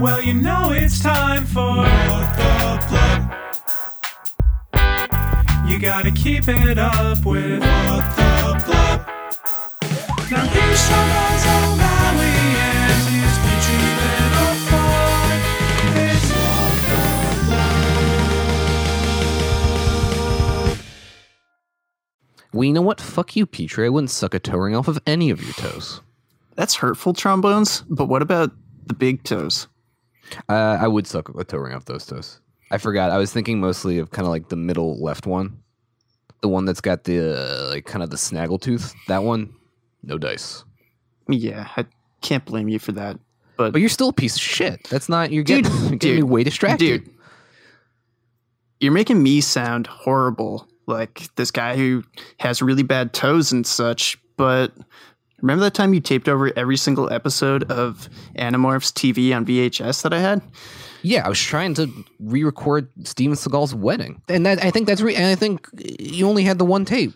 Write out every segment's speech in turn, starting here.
Well, you know it's time for What the Blab. You gotta keep it up with What the Blab. Now here's Trombone's O'Malley and he's featuring it up for It's What the Blab. Well, you know what? Fuck you, Petrie. I wouldn't suck a toe ring off of any of your toes. That's hurtful, trombones. But what about the big toes? Uh, I would suck a toe ring off those toes. I forgot. I was thinking mostly of kind of like the middle left one, the one that's got the uh, like kind of the snaggle tooth. That one, no dice. Yeah, I can't blame you for that. But, But you're still a piece of shit. That's not. You're getting, you're getting me way distracted. dude, you're making me sound horrible, like this guy who has really bad toes and such. But remember that time you taped over every single episode of Animorphs TV on VHS that I had? Yeah, I was trying to re-record Steven Seagal's wedding, and that I think that's. Re- and I think you only had the one tape.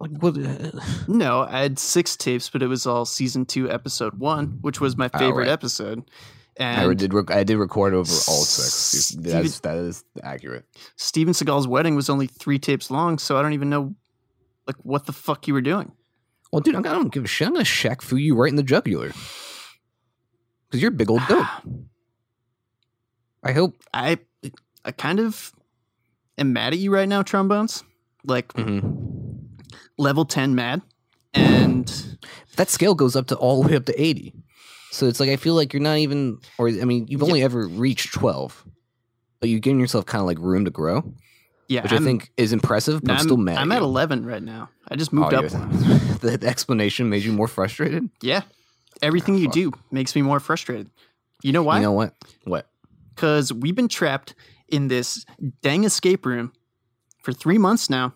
Like what? uh, No, I had six tapes, but it was all season two, episode one, which was my favorite right. episode. I And did. Rec- I did record over all six. That's, that is accurate. Steven Seagal's wedding was only three tapes long, so I don't even know like what the fuck you were doing. Well, dude, I don't give a shit. I'm gonna Shaq Fu you right in the jugular because you're a big old dope. I hope. I I kind of am mad at you right now, trombones. Like Mhm. level ten mad. And That scale goes up to all the way up to eighty. So it's like I feel like you're not even, or I mean, you've only ever reached twelve, but you're giving yourself kind of like room to grow, yeah, which I'm, i think is impressive. But I'm, still mad. I'm at eleven right now. I just moved Oh, up. the, explanation made you more frustrated. Yeah. Everything you do makes me more frustrated. You know why? You know what? What? because we've been trapped in this dang escape room for three months now,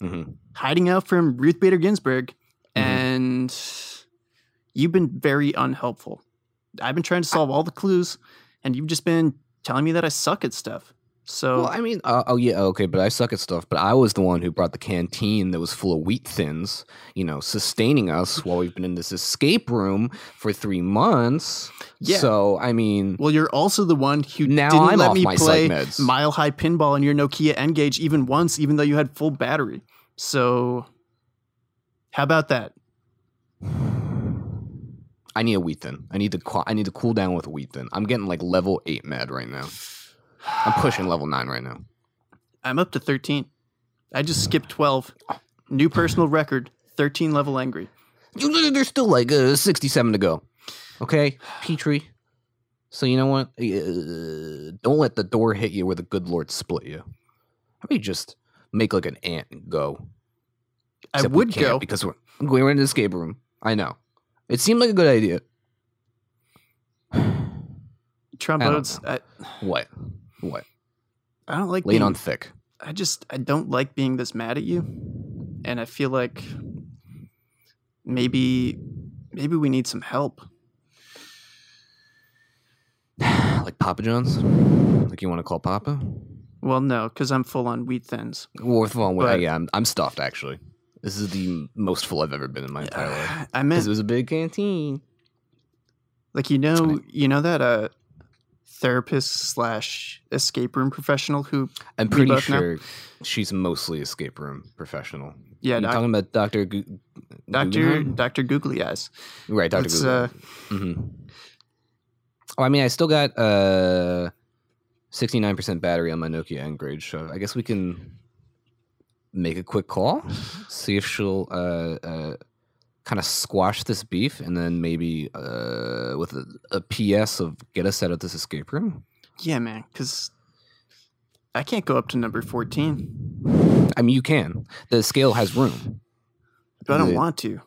hmm hiding out from Ruth Bader Ginsburg, Mhm. and you've been very unhelpful. I've been trying to solve all the clues, and you've just been telling me that I suck at stuff. So Well, I mean, uh, oh yeah, okay, but I suck at stuff. But I was the one who brought the canteen that was full of wheat thins, you know, sustaining us while we've been in this escape room for three months. Yeah. So I mean, well, you're also the one who Now didn't I'm let me my play mile high pinball in your Nokia N-Gage even once, even though you had full battery. So, how about that? I need a wheat thin. I need to. I need to cool down with a wheat thin. I'm getting like level eight mad right now. I'm pushing level nine right now. I'm up to 13. I just skipped 12. New personal record 13 level angry. You, there's still like uh, 67 to go. Okay, Petrie. So you know what? Uh, don't let the door hit you where the good Lord split you. How about you just make like an ant and go? I Except we would go. because we're we're in the escape room. I know. It seemed like a good idea. Trombones. I, What? What? I don't like it being, on thick. I just I don't like being this mad at you. And I feel like maybe maybe we need some help. like Papa John's? Like you want to call Papa? Well, no, because I'm full on wheat thins. Worth one. But- yeah, I'm, I'm stuffed actually. This is the most full I've ever been in my entire life. I meant it was a big canteen. like you know you know that uh therapist slash escape room professional who I'm pretty know. sure she's mostly escape room professional. yeah you doc, talking about Doctor Doctor Doctor Googly Eyes. right? Doctor. Let's, uh, hmm Oh, I mean, I still got uh, 69% battery on my Nokia N-Gage, so I guess we can make a quick call, see if she'll uh, uh, kind of squash this beef, and then maybe uh, with a, a PS of get us out of this escape room. Yeah, man, because I can't go up to number 14, I mean, you can. The scale has room. but I don't The- want to.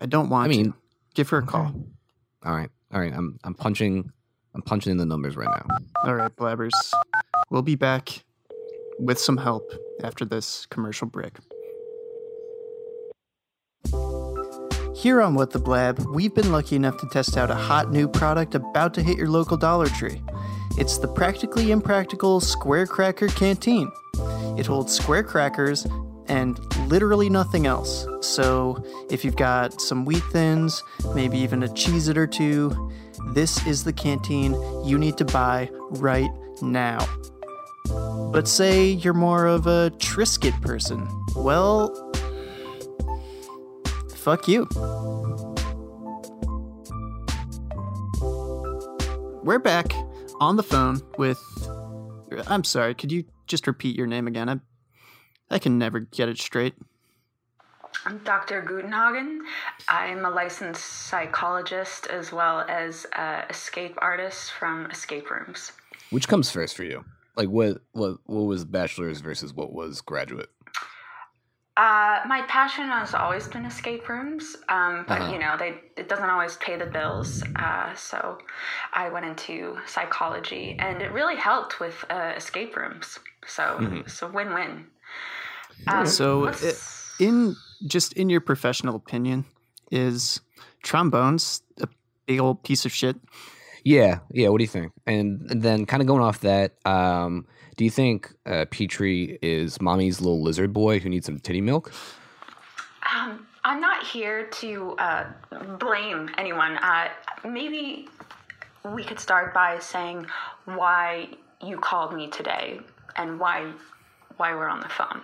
I don't want I mean, to. Give her a call. all right, all right. I'm I'm punching. I'm punching in the numbers right now. All right, blabbers. We'll be back with some help after this commercial break. Here on What the Blab, we've been lucky enough to test out a hot new product about to hit your local Dollar Tree. It's the practically impractical Square Cracker Canteen. It holds square crackers and literally nothing else. So, if you've got some wheat thins, maybe even a Cheez It or two, this is the canteen you need to buy right now. But say you're more of a Triscuit person. Well, fuck you. We're back on the phone with. I'm sorry, could you just repeat your name again? I, I can never get it straight. I'm Dr. Gutenhagen. I'm a licensed psychologist as well as a escape artist from escape rooms. Which comes first for you? Like what what what was bachelor's versus what was graduate? Uh, my passion has always been escape rooms, um, but Uh-huh. you know, they it doesn't always pay the bills. Uh, so I went into psychology, and it really helped with uh, escape rooms. So Mm-hmm. it's a win-win. Um, So, let's- In just in your professional opinion, is trombones a big old piece of shit? Yeah, yeah. What do you think? And, and then, kind of going off that, um, do you think uh, Petrie is mommy's little lizard boy who needs some titty milk? Um, I'm not here to uh, blame anyone. Uh, maybe we could start by saying why you called me today and why why we're on the phone.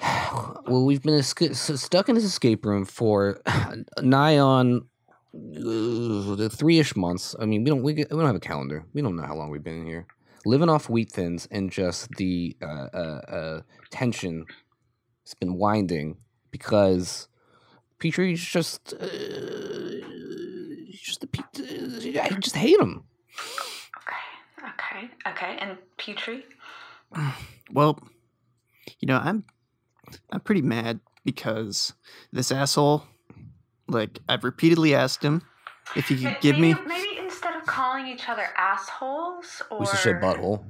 Well, we've been esca- stuck in this escape room for nigh on uh, three-ish months. I mean, we don't we, we don't have a calendar. We don't know how long we've been in here, living off wheat thins and just the uh, uh, uh, tension. has been winding because Petrie's just uh, just the pe- I just hate him. Okay, okay, okay. And Petrie, Well, you know, I'm I'm pretty mad because this asshole, like, I've repeatedly asked him if he could Ma- give me. maybe, maybe calling each other assholes, or We should say butthole.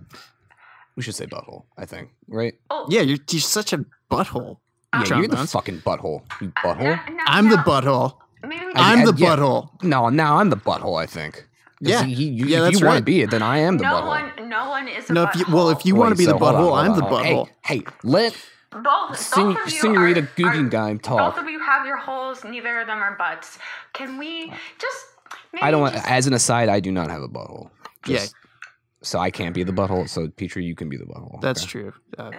We should say butthole. I think right. Oh, Yeah, you're, you're such a butthole. Yeah, you're the fucking butthole. You uh, butthole. no- no- I'm the butthole. Maybe we I- I'm the yeah. butthole. No, now I'm the butthole. I think. 'Cause Yeah. he- you, Yeah, if that's you want to be it, then I am the no butthole. one, no one is a No, if you well, if you want to be the so hold on, butthole, hold I'm on, the butthole. Hey, hey, let both, Sen- both of you Senorita are, Guggenheim are, talk. Both of you have your holes. Neither of them are butts. Can we just? Maybe I don't. want Just, As an aside, I do not have a butthole. Yeah. So I can't be the butthole. So Petrie, you can be the butthole. That's okay? true. Uh,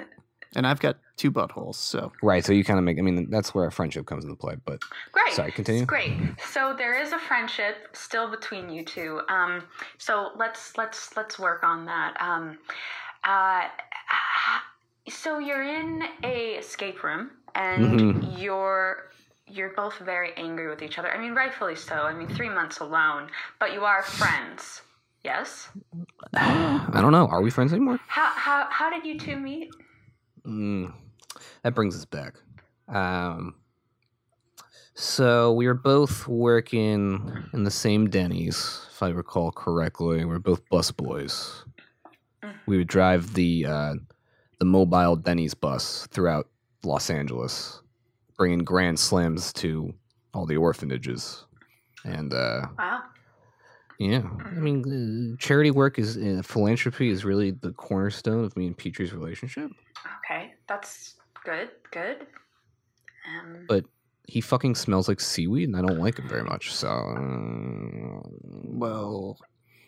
and I've got two buttholes, so Right. So you kind of make. I mean, that's where our friendship comes into play. But great. sorry, continue. Great. So there is a friendship still between you two. Um, so let's let's let's work on that. Um, uh, so you're in a escape room and Mhm. you're you're both very angry with each other. I mean, rightfully so. I mean, three months alone, but you are friends. Yes. I don't know. Are we friends anymore? How how how did you two meet? Mm, that brings us back. Um, so we were both working in the same Denny's, if I recall correctly. We were both bus boys. We would drive the uh, the mobile Denny's bus throughout Los Angeles, bringing grand slams to all the orphanages. And uh, Wow. yeah, I mean, uh, charity work is uh, philanthropy is really the cornerstone of me and Petrie's relationship. Okay, that's good. Good. Um, But he fucking smells like seaweed, and I don't like him very much. So, uh, well,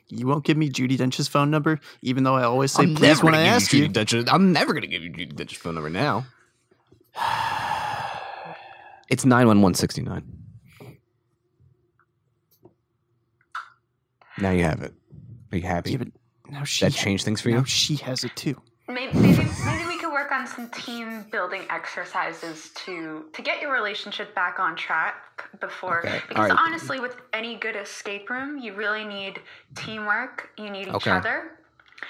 you won't give me Judi Dench's phone number, even though I always say I'm please when I ask you you. Judi Dench's- I'm never gonna give you Judi Dench's phone number now. It's nine one one sixty nine. Now you have it. Are you happy? Yeah, but now she that changed things for you. now she has it too. maybe, maybe maybe we could work on some team building exercises to to get your relationship back on track before Okay, because alright. honestly with any good escape room you really need teamwork you need each Okay. other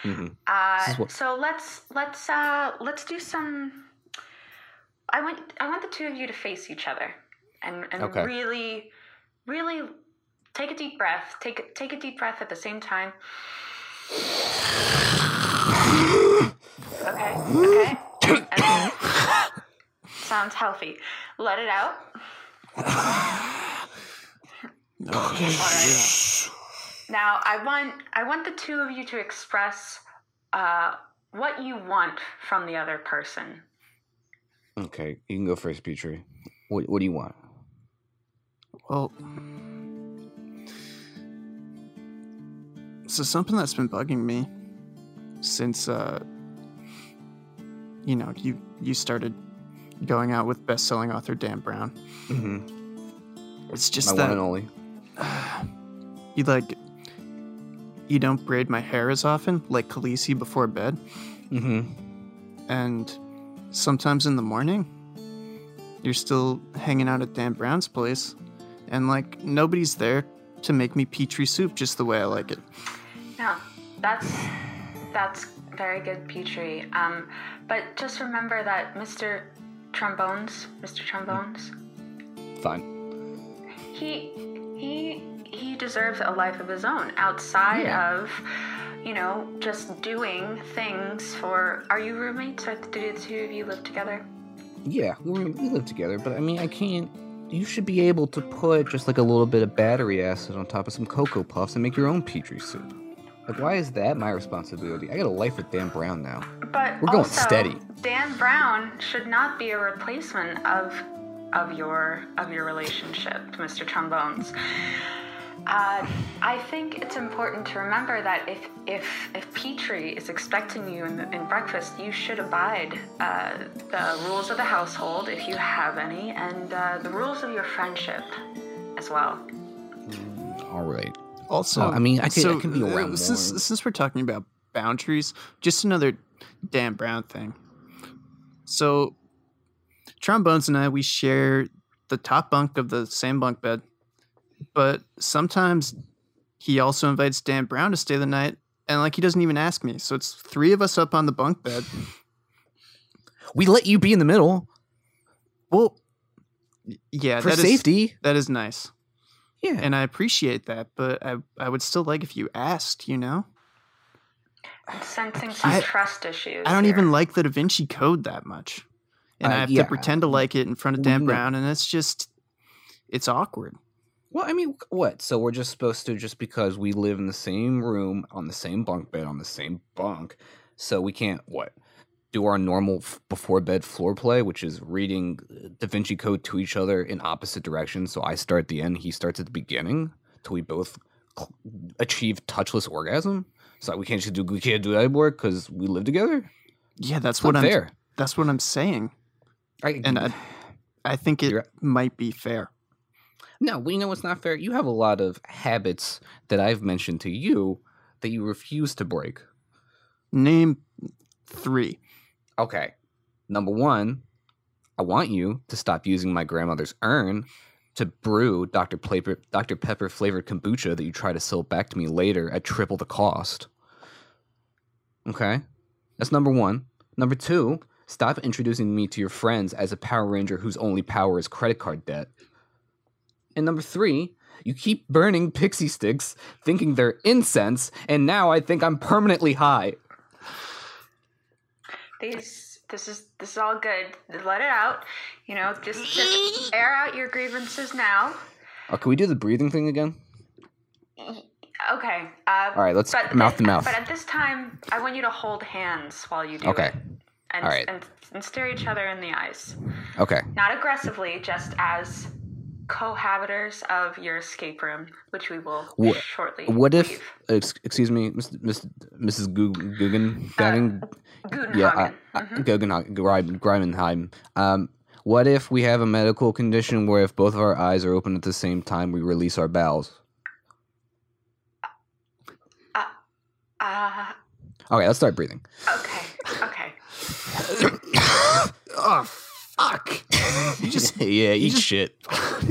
Mhm. uh, what- so let's let's uh let's do some i want i want the two of you to face each other and and Okay. really really take a deep breath take a- take a deep breath at the same time Okay. Okay. And- sounds healthy. Let it out. All right. Now I want I want the two of you to express uh, what you want from the other person. Okay, you can go first, Petrie. What What do you want? Well, So something that's been bugging me since uh you know, you you started going out with best-selling author Dan Brown. Mm-hmm. It's just My that one and only. you like you don't braid my hair as often like Khaleesi before bed Mm-hmm. and sometimes in the morning you're still hanging out at Dan Brown's place and like nobody's there to make me petri soup just the way I like it. No, that's that's very good, petri. Um, but just remember that Mr. Trombones, Mr. Trombones, Fine. he he he deserves a life of his own outside Yeah. of you know just doing things for. Are you roommates? Or do the two of you live together? Yeah, we, we live together, but I mean, I can't. You should be able to put just like a little bit of battery acid on top of some cocoa puffs and make your own petri soup. Like, why is that my responsibility? I got a life with Dan Brown now. But We're going also, steady. Dan Brown should not be a replacement of of your of your relationship, Mr. Trombones. Uh, I think it's important to remember that if if if Petrie is expecting you in, in breakfast, you should abide uh, the rules of the household if you have any, and uh, the rules of your friendship as well. All right. Also, Well, I mean, I could- I could be uh, around since more. since we're talking about boundaries, just another Dan Brown thing. So, Trombones and I we share the top bunk of the same bunk bed, but sometimes he also invites Dan Brown to stay the night, and like he doesn't even ask me. So it's three of us up on the bunk bed. We let you be in the middle Well, yeah, for that is- safety. that is nice, yeah. and I appreciate that. But I I would still like if you asked, you know. I'm sensing some I- trust issues. I don't here. even like the Da Vinci Code that much. And Uh, I have yeah. to pretend to like it in front of Dan no. Brown, and it's just, it's awkward. Well, I mean, what? So we're just supposed to just because we live in the same room on the same bunk bed on the same bunk, so we can't what? Do our normal f- before bed floor play, which is reading uh, Da Vinci Code to each other in opposite directions. So I start at the end, he starts at the beginning, till we both cl- achieve touchless orgasm. So we can't just do we can't do that work because we live together. Yeah, that's It's what I'm. fair. That's what I'm saying, I, and I, I think it might be fair. No, we know it's not fair. You have a lot of habits that I've mentioned to you that you refuse to break. Name three. Okay. Number one, I want you to stop using my grandmother's urn to brew Dr. Pepper, Dr. Pepper flavored kombucha that you try to sell back to me later at triple the cost. Okay? That's number one. Number two, stop introducing me to your friends as a Power Ranger whose only power is credit card debt. And number three, you keep burning pixie sticks thinking they're incense, and now I think I'm permanently high. These, this is this is all good. Let it out. You know, just just air out your grievances now. Oh, can we do the breathing thing again? Okay. Uh, All right, let's but, mouth to mouth. But at this time, I want you to hold hands while you do Okay. it. And, All right. and, and stare each other in the eyes. Okay. Not aggressively, just as cohabitors of your escape room, which we will Wha- shortly. What if, leave. ex- excuse me, Miss, Miss, Mrs. Gug- Guggen, Guggen, Gudenhagen. yeah, uh, uh, Guggenheim, Grimenheim. Um, what if we have a medical condition where if both of our eyes are open at the same time, we release our bowels? Uh, Okay, let's start breathing. okay. Okay. Oh fuck! you just yeah, eat just- shit.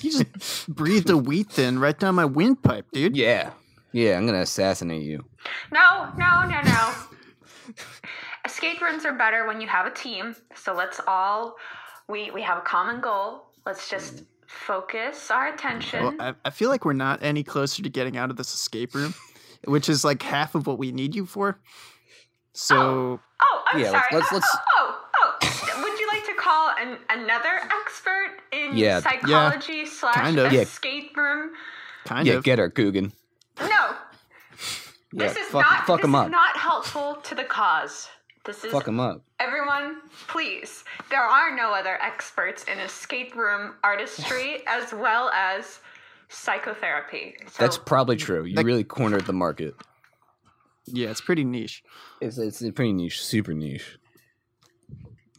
you just breathed a wheat thin right down my windpipe, dude. Yeah, yeah, I'm gonna assassinate you. No, no, no, no. Escape rooms are better when you have a team. So let's all we we have a common goal. Let's just focus our attention. Well, I, I feel like we're not any closer to getting out of this escape room, which is like half of what we need you for. So oh, oh I'm Yeah, sorry. let's- let's- Oh, oh, oh. An, another expert in Yeah, psychology slash kind of. Escape room? kind yeah, of. get her, Coogan. No, Yeah, this is fuck, not. fuck this him is up. not helpful to the cause. This is Fuck him up. Everyone, please. There are no other experts in escape room artistry as well as psychotherapy. So, That's probably true. You That- really cornered the market. Yeah, it's pretty niche. It's it's pretty niche, super niche.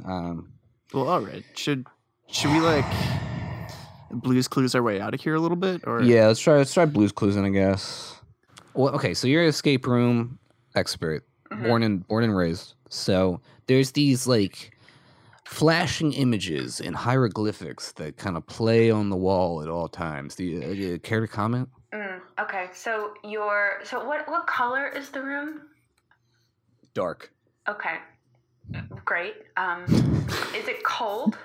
Um, Well, all right. Should should we like Blues Clues our way out of here a little bit, or yeah, let's try let's try Blues Clues, I guess. Well, okay, so you're an escape room expert, born and born and raised. So there's these like flashing images and hieroglyphics that kind of play on the wall at all times. Do you, uh, do you care to comment? Mm, okay, so your so what what color is the room? Dark. Okay, great. Um, is it cold?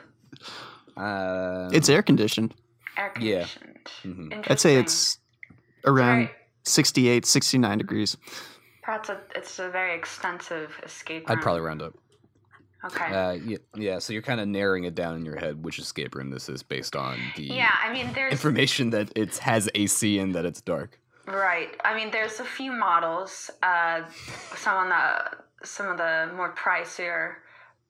Uh, it's air conditioned. Air Yeah. conditioned. Mhm. I'd say it's around Very- 68, 69 degrees. perhaps a, it's a very extensive escape room. I'd probably round up. Okay. Uh, yeah, yeah. So you're kind of narrowing it down in your head which escape room this is based on the yeah, I mean, there's information that it has AC and that it's dark. Right. I mean, there's a few models. Uh, some on the some of the more pricier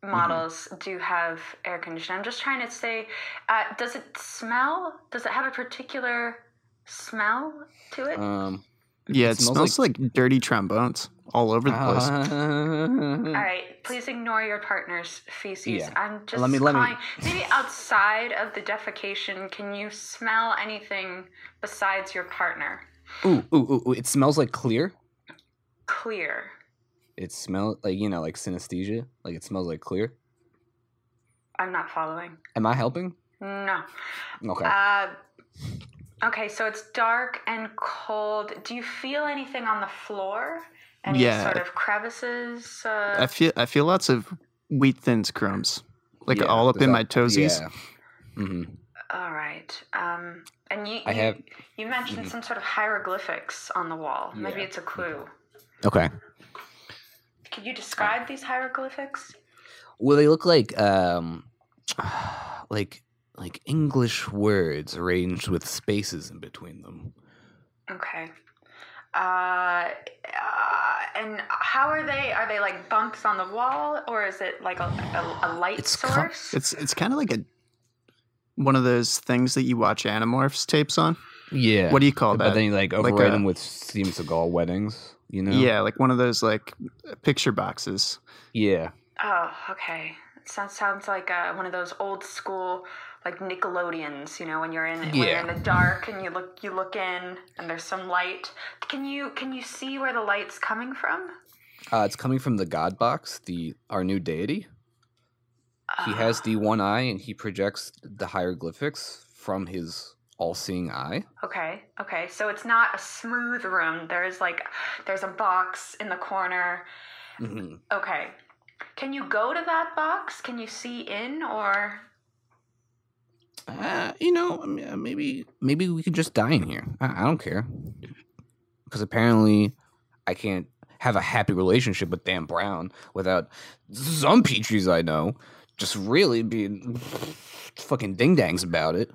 models do have air conditioning. I'm just trying to say, uh, does it smell? Does it have a particular smell to it? Um, Yeah, it, It smells smells, like, dirty trombones all over the place. All right. Please ignore your partner's feces. Yeah. I'm just Let me- let me- calling. Maybe outside of the defecation, can you smell anything besides your partner? Ooh, ooh, ooh, ooh, it smells like clear. Clear. It smells like you know, like synesthesia. Like it smells like clear. I'm not following. Am I helping? No. Okay. Uh, okay, so it's dark and cold. Do you feel anything on the floor? Any Yeah. sort of crevices? Uh, I feel I feel lots of wheat thins crumbs, like Yeah, all up in a- my toesies. Yeah. hmm all right. Um, and you, I you, have- you mentioned some sort of hieroglyphics on the wall. Maybe it's a clue. Okay. Could you describe these hieroglyphics? Well, they look like um, like like English words arranged with spaces in between them. Okay. Uh, uh, and how are they? Are they like bumps on the wall, or is it like a, a, a light It's co- source? It's it's kind of like a one of those things that you watch Animorphs tapes on. Yeah. What do you call But that? then you like Like override a- them with Steven Seagal weddings. You know. Yeah, like one of those like picture boxes. Yeah. Oh, okay. Sounds sounds like uh, one of those old school like Nickelodeons. You know, when you're in yeah. when you're in the dark and you look you look in and there's some light. Can you can you see where the light's coming from? Uh, it's coming from the God Box, the our new deity. He has the one eye, and he projects the hieroglyphics from his all-seeing eye. Okay, okay. So it's not a smooth room. There's like there's a box in the corner. Mhm. Okay. Can you go to that box? Can you see in or Uh, you know, uh, maybe maybe we could just die in here. I, I don't care, because apparently I can't have a happy relationship with Dan Brown without some Petries I know just really being fucking ding dangs about it.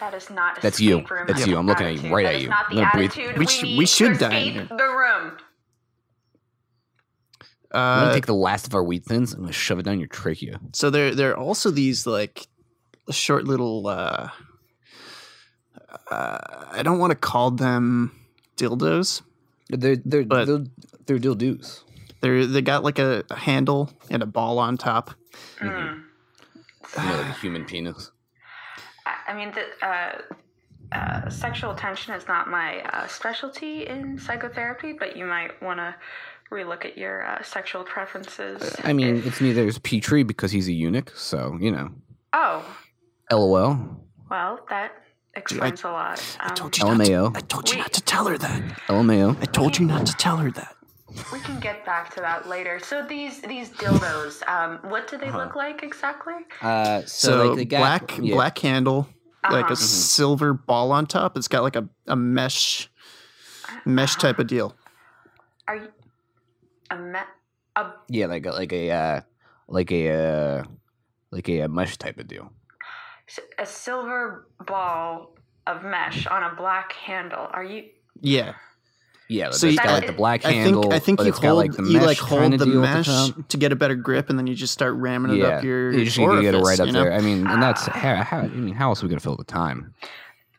that is not That's you. room That's you. I'm looking at you right That at is you. Not I'm the gonna breathe- attitude We we, sh- need we should to die in the room. I'm gonna Uh, take the last of our wheat thins. I'm gonna shove it down your trachea. so there there are also these like short little uh, uh I don't want to call them dildos. They're they're But- they're, they're dildos. They're they got like a, a handle and a ball on top. Mm. You know, like a human penis. I, I mean, the, uh, uh, sexual tension is not my uh, specialty in psychotherapy, but you might want to relook at your uh, sexual preferences. I mean, if- it's neither is Petrie because he's a eunuch, so you know. oh, LOL. well, that explains a lot. Um, I told you not to, LMAO. I told you Wait. not to tell her that. LMAO. I told you not to tell her that. We can get back to that later. So these these dildos, um, what do they look like exactly? Uh, so, So, like they got black yeah. black handle, like Uh-huh. a silver ball on top. It's got like a, a mesh mesh type of deal. Are you a me- a Yeah, like a like a uh, like a uh, like a, mesh type of deal. a silver ball of mesh on a black handle? Are you? Yeah. Yeah, So so it's you- got like the black I handle. think I think but you it's got, hold like the you mesh like hold kinda the deal mesh top. to get a better grip, and then you just start ramming it Yeah, up your you just need to get it right up you know? there. I mean, and that's how, how. I mean, how else are we gonna fill the time?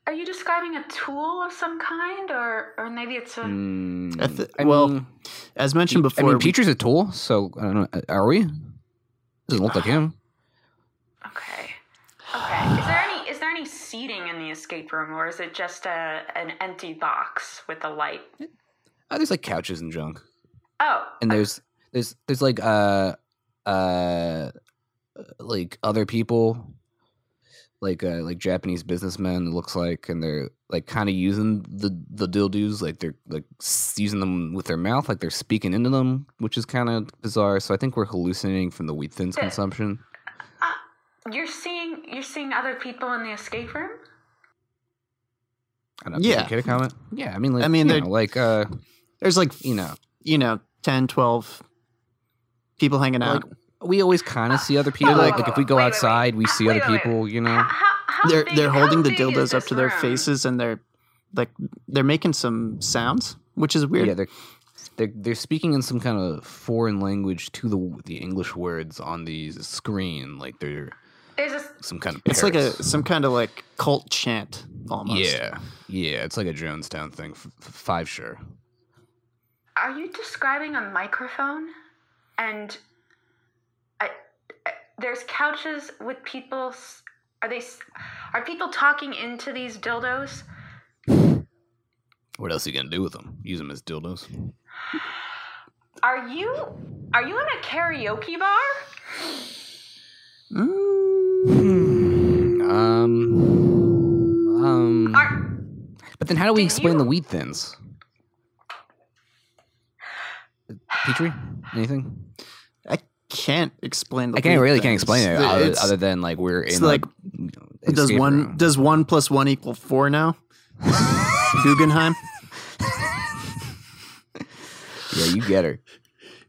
are you describing a tool of some kind, or or maybe it's a? Mm, I thi- I well, mean, As mentioned I before, mean, we- Petrie's a tool, so I don't know. Are we? Doesn't look like him. Okay. Okay. Is there any is there any seating in the escape room, or is it just a an empty box with a light? Oh, there's like couches and junk, Oh. and there's there's there's like uh uh like other people, like uh like Japanese businessmen. It looks like, and they're like kind of using the the dildos, like they're like using them with their mouth, like they're speaking into them, which is kind of bizarre. So I think we're hallucinating from the wheat thins consumption. You're seeing you're seeing other people in the escape room. I don't know. Yeah. Yeah. Care to comment? Yeah, I mean, like, I mean, you know, like, uh, there's like you know, you know 10, 12 people hanging out. like we always kind of see other people. wait, Like, like if we wait, go wait, wait, outside, we see Wait, other wait, wait. people. You know, How, how, how they're big, they're holding the big dildos up this to their faces and they're like they're making some sounds, which is weird. yeah, they're, they're they're speaking in some kind of foreign language to the the English words on the screen. Like they're There's a some kind of. it's like a some kind of like cult chant almost. yeah, yeah. It's like a Jonestown thing. F- f- five sure. Are you describing a microphone? And I, I, there's couches with people. Are they? Are people talking into these dildos? What else are you gonna do with them? Use them as dildos? Are you? Are you in a karaoke bar? Mm, But then, how do we Did explain the you- wheat thins? Petrie, anything? I can't explain. The I can't weird really can't explain it other, other than like we're it's in like, a does escape one room. does one plus one equal four now? Guggenheim. yeah, you get her.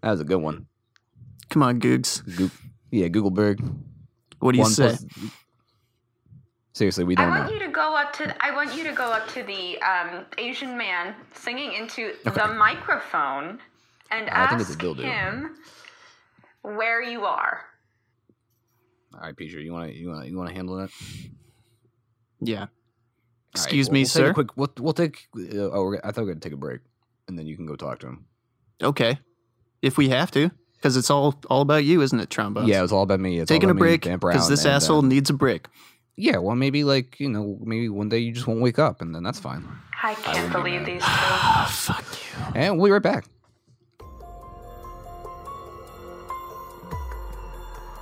That was a good one. Come on, Googs. Goog- yeah, Googleberg. What do you One say? plus- Seriously, we don't I want know. you to go up to. I want you to go up to the um, Asian man singing into the microphone and I think it's a ask dildo. him where you are. All right, Peter, you want to you want to you want to handle that? Yeah. All right, Excuse we'll- me, we'll take a sir. quick. We'll we'll take. Uh, oh, we're, I thought we were gonna take a break, and then you can go talk to him. Okay. If we have to, because it's all all about you, isn't it, Trombones? Yeah, it's all about me. It's Taking a about me, break because this and, uh, asshole needs a break. Yeah, well, maybe like you know, maybe one day you just won't wake up, and then that's fine. I can't wouldn't believe these two. Oh, fuck you. And we'll be right back.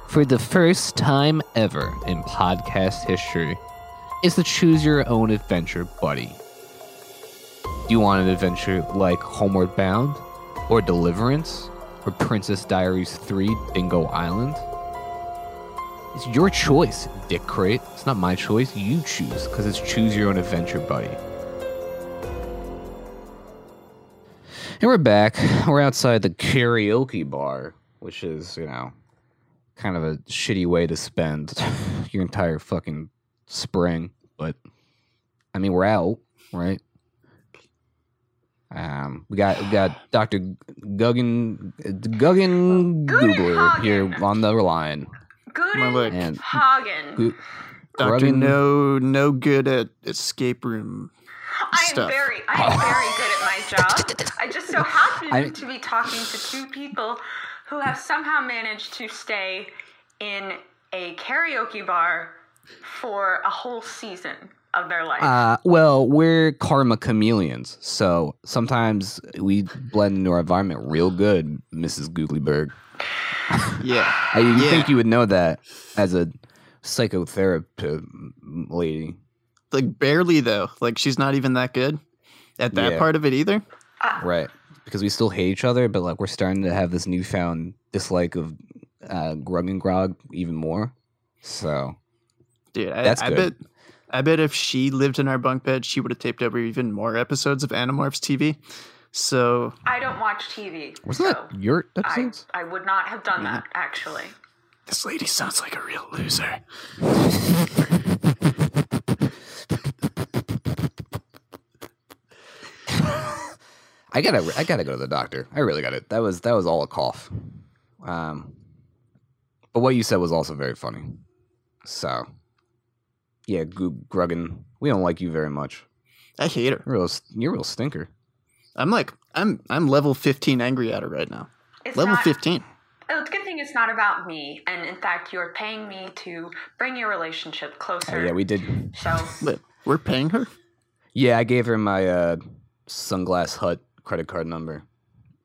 For the first time ever in podcast history, is the Choose Your Own Adventure Buddy. Do you want an adventure like Homeward Bound, or Deliverance, or Princess Diaries 3 Bingo Island? It's your choice, Dick Crate. It's not my choice. You choose, because it's Choose Your Own Adventure Buddy. And we're back. We're outside the karaoke bar, which is, you know, kind of a shitty way to spend your entire fucking spring. But I mean, we're out, right? Um, we got we got Doctor Guggen Guggen Googler here on the line. My leg. Guten And Hagen. Gu- Doctor, Grubbin- no, no good at escape room. I am stuff. very, I am very good at my job. I just so happen I- to be talking to two people who have somehow managed to stay in a karaoke bar for a whole season of their life. Uh, well, we're karma chameleons, so sometimes we blend into our environment real good, Mrs. Googlyberg. Yeah. I you Yeah. think you would know that as a psychotherapist lady. Like barely though. Like she's not even that good at that Yeah. part of it either. Right. Because we still hate each other, but like we're starting to have this newfound dislike of uh, Grug and Grog even more. So Dude, I, That's I good. bet I bet if she lived in our bunk bed, she would have taped over even more episodes of Animorphs TV. So I don't watch TV. wasn't so that your I, episodes? I would not have done that, actually. this lady sounds like a real loser. I gotta I gotta go to the doctor. I really got it. That was that was all a cough. Um, but what you said was also very funny. So Yeah, Goog Gruggan. We don't like you very much. I hate her. You're a real, you're a real stinker. I'm like, I'm I'm level 15 angry at her right now. It's Level not, 15. Oh, it's a good thing it's not about me, and in fact, you're paying me to bring your relationship closer. Oh, yeah, we did. So But we're paying her. Yeah, I gave her my uh, Sunglass Hut credit card number.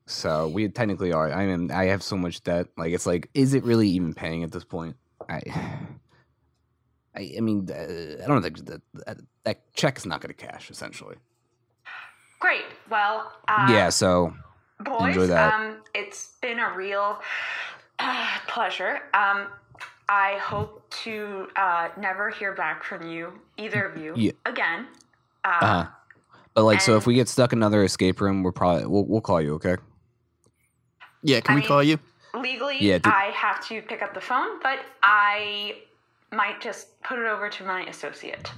So we technically are. I mean, I have so much debt. Like, it's like, is it really even paying at this point? I, I, I mean, uh, I don't think that that, that check is not going to cash. Essentially. great. Well, uh, yeah. So boys, enjoy that. um, it's been a real uh, pleasure. Um, I hope to uh, never hear back from you, either of you, Yeah. again. Uh, Uh-huh. But like, so if we get stuck in another escape room, we're probably we'll, we'll call you. Okay. Yeah, can I we mean- call you? Legally, Yeah, did- I have to pick up the phone, but I might just put it over to my associate.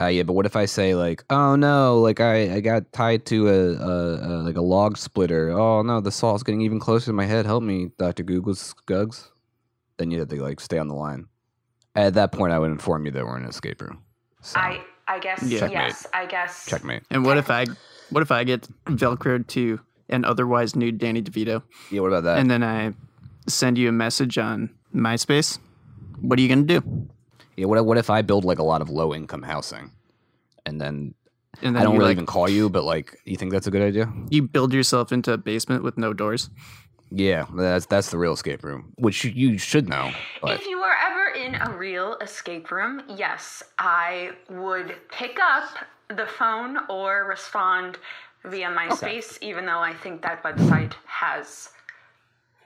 Uh, yeah, but what if I say like, oh no, like I, I got tied to a, a, a like a log splitter. Oh no, the salt's getting even closer to my head. Help me, Doctor Google's Gugs. Then you have to like stay on the line. At that point, I would inform you that we're in an escape room. So, I I guess Yeah. Yes, I guess checkmate. And what if I what if I get velcroed to an otherwise nude Danny DeVito Yeah, what about that? and then I send you a message on MySpace? What are you gonna do? Yeah, what what if I build like a lot of low income housing, and then And I don't really like, even call you, but like, you think that's a good idea? you build yourself into a basement with no doors. Yeah, that's that's the real escape room, which you, you should know. But If you were ever in a real escape room, yes, I would pick up the phone or respond via MySpace, even though I think that website has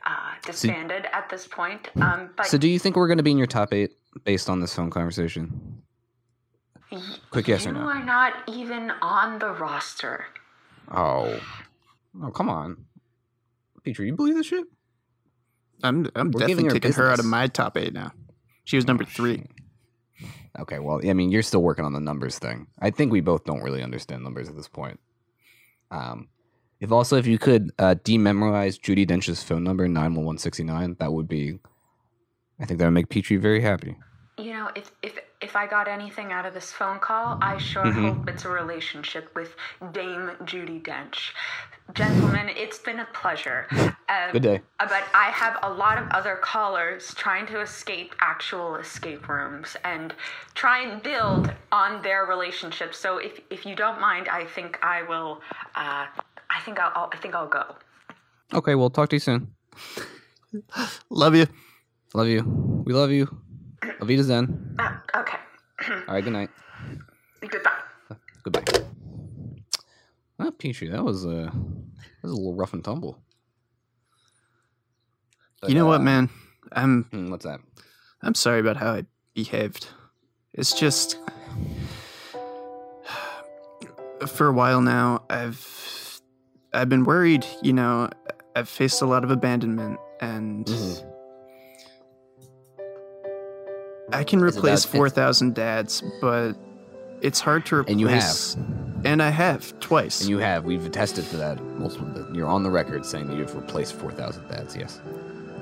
uh, disbanded at this point. Um, but so, do you think we're going to be in your top eight based on this phone conversation? Quick yes you or no. You are not even on the roster. Oh, oh, come on, Petrie, you believe this shit? I'm I'm We're definitely her taking her out of my top eight now. She was number Oh, three. shit. Okay, well, I mean, you're still working on the numbers thing. I think we both don't really understand numbers at this point. Um, if also if you could uh, dememorize Judi Dench's phone number nine one one sixty nine, that would be. I think that would make Petrie very happy. Know, if if if I got anything out of this phone call, I sure Mhm. hope it's a relationship with Dame Judi Dench. Gentlemen, it's been a pleasure. Um, Good day. uh, But I have a lot of other callers trying to escape actual escape rooms and try and build on their relationship. So if if you don't mind, I think I will. Uh, I think I'll, I'll. I think I'll go. Okay, well, talk to you soon. Love you. Love you. We love you. Avita Zen. Uh, okay. All right, good night. Goodbye. Goodbye. Well, Petrie, that was uh, that was a little rough and tumble. But, you know what, uh, man? I'm hmm, what's that? I'm sorry about how I behaved. It's just for a while now I've I've been worried, you know, I've faced a lot of abandonment and Mhm. I can replace that- 4,000 dads, but it's hard to replace And you have. And I have twice. And you have. We've attested to that multiple. You're on the record saying that you've replaced four thousand dads. Yes.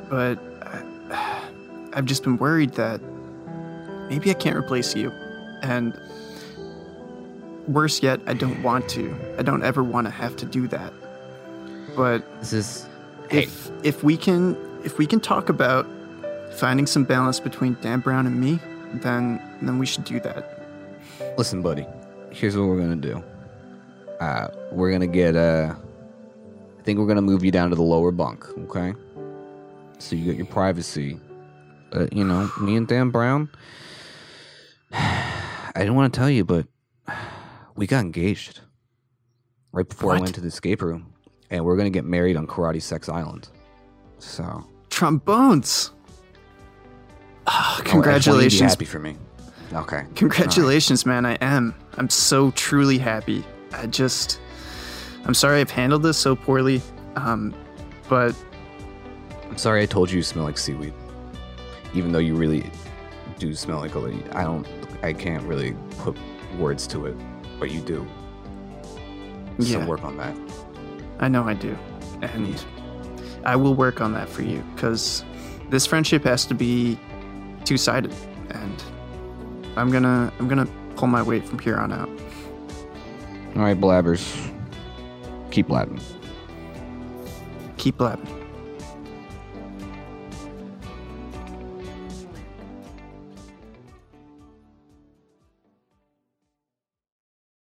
but I, I've just been worried that maybe I can't replace you. And worse yet, I don't want to. I don't ever want to have to do that. But This is. Hey, if if we can if we can talk about finding some balance between Dan Brown and me, then then we should do that. listen, buddy. Here's what we're gonna do. Uh, we're gonna get. Uh, I think we're gonna move you down to the lower bunk. Okay. So you get your privacy. Uh, you know, me and Dan Brown. I didn't want to tell you, but we got engaged right before I went to the escape room, and we're gonna get married on Karate Sex Island. So Trombones. I- I just want you to be congratulations. happy for me. Okay. Congratulations, man. I am. I'm so truly happy. I just I'm sorry I've handled this so poorly. Um but I'm sorry I told you you smell like seaweed. Even though you really do smell like a lady. I don't I can't really put words to it, but you do. So Yeah. work on that. I know I do. And I will work on that for you cuz this friendship has to be two-sided and I'm gonna I'm gonna pull my weight from here on out. All right, blabbers. Keep blabbing. Keep blabbing.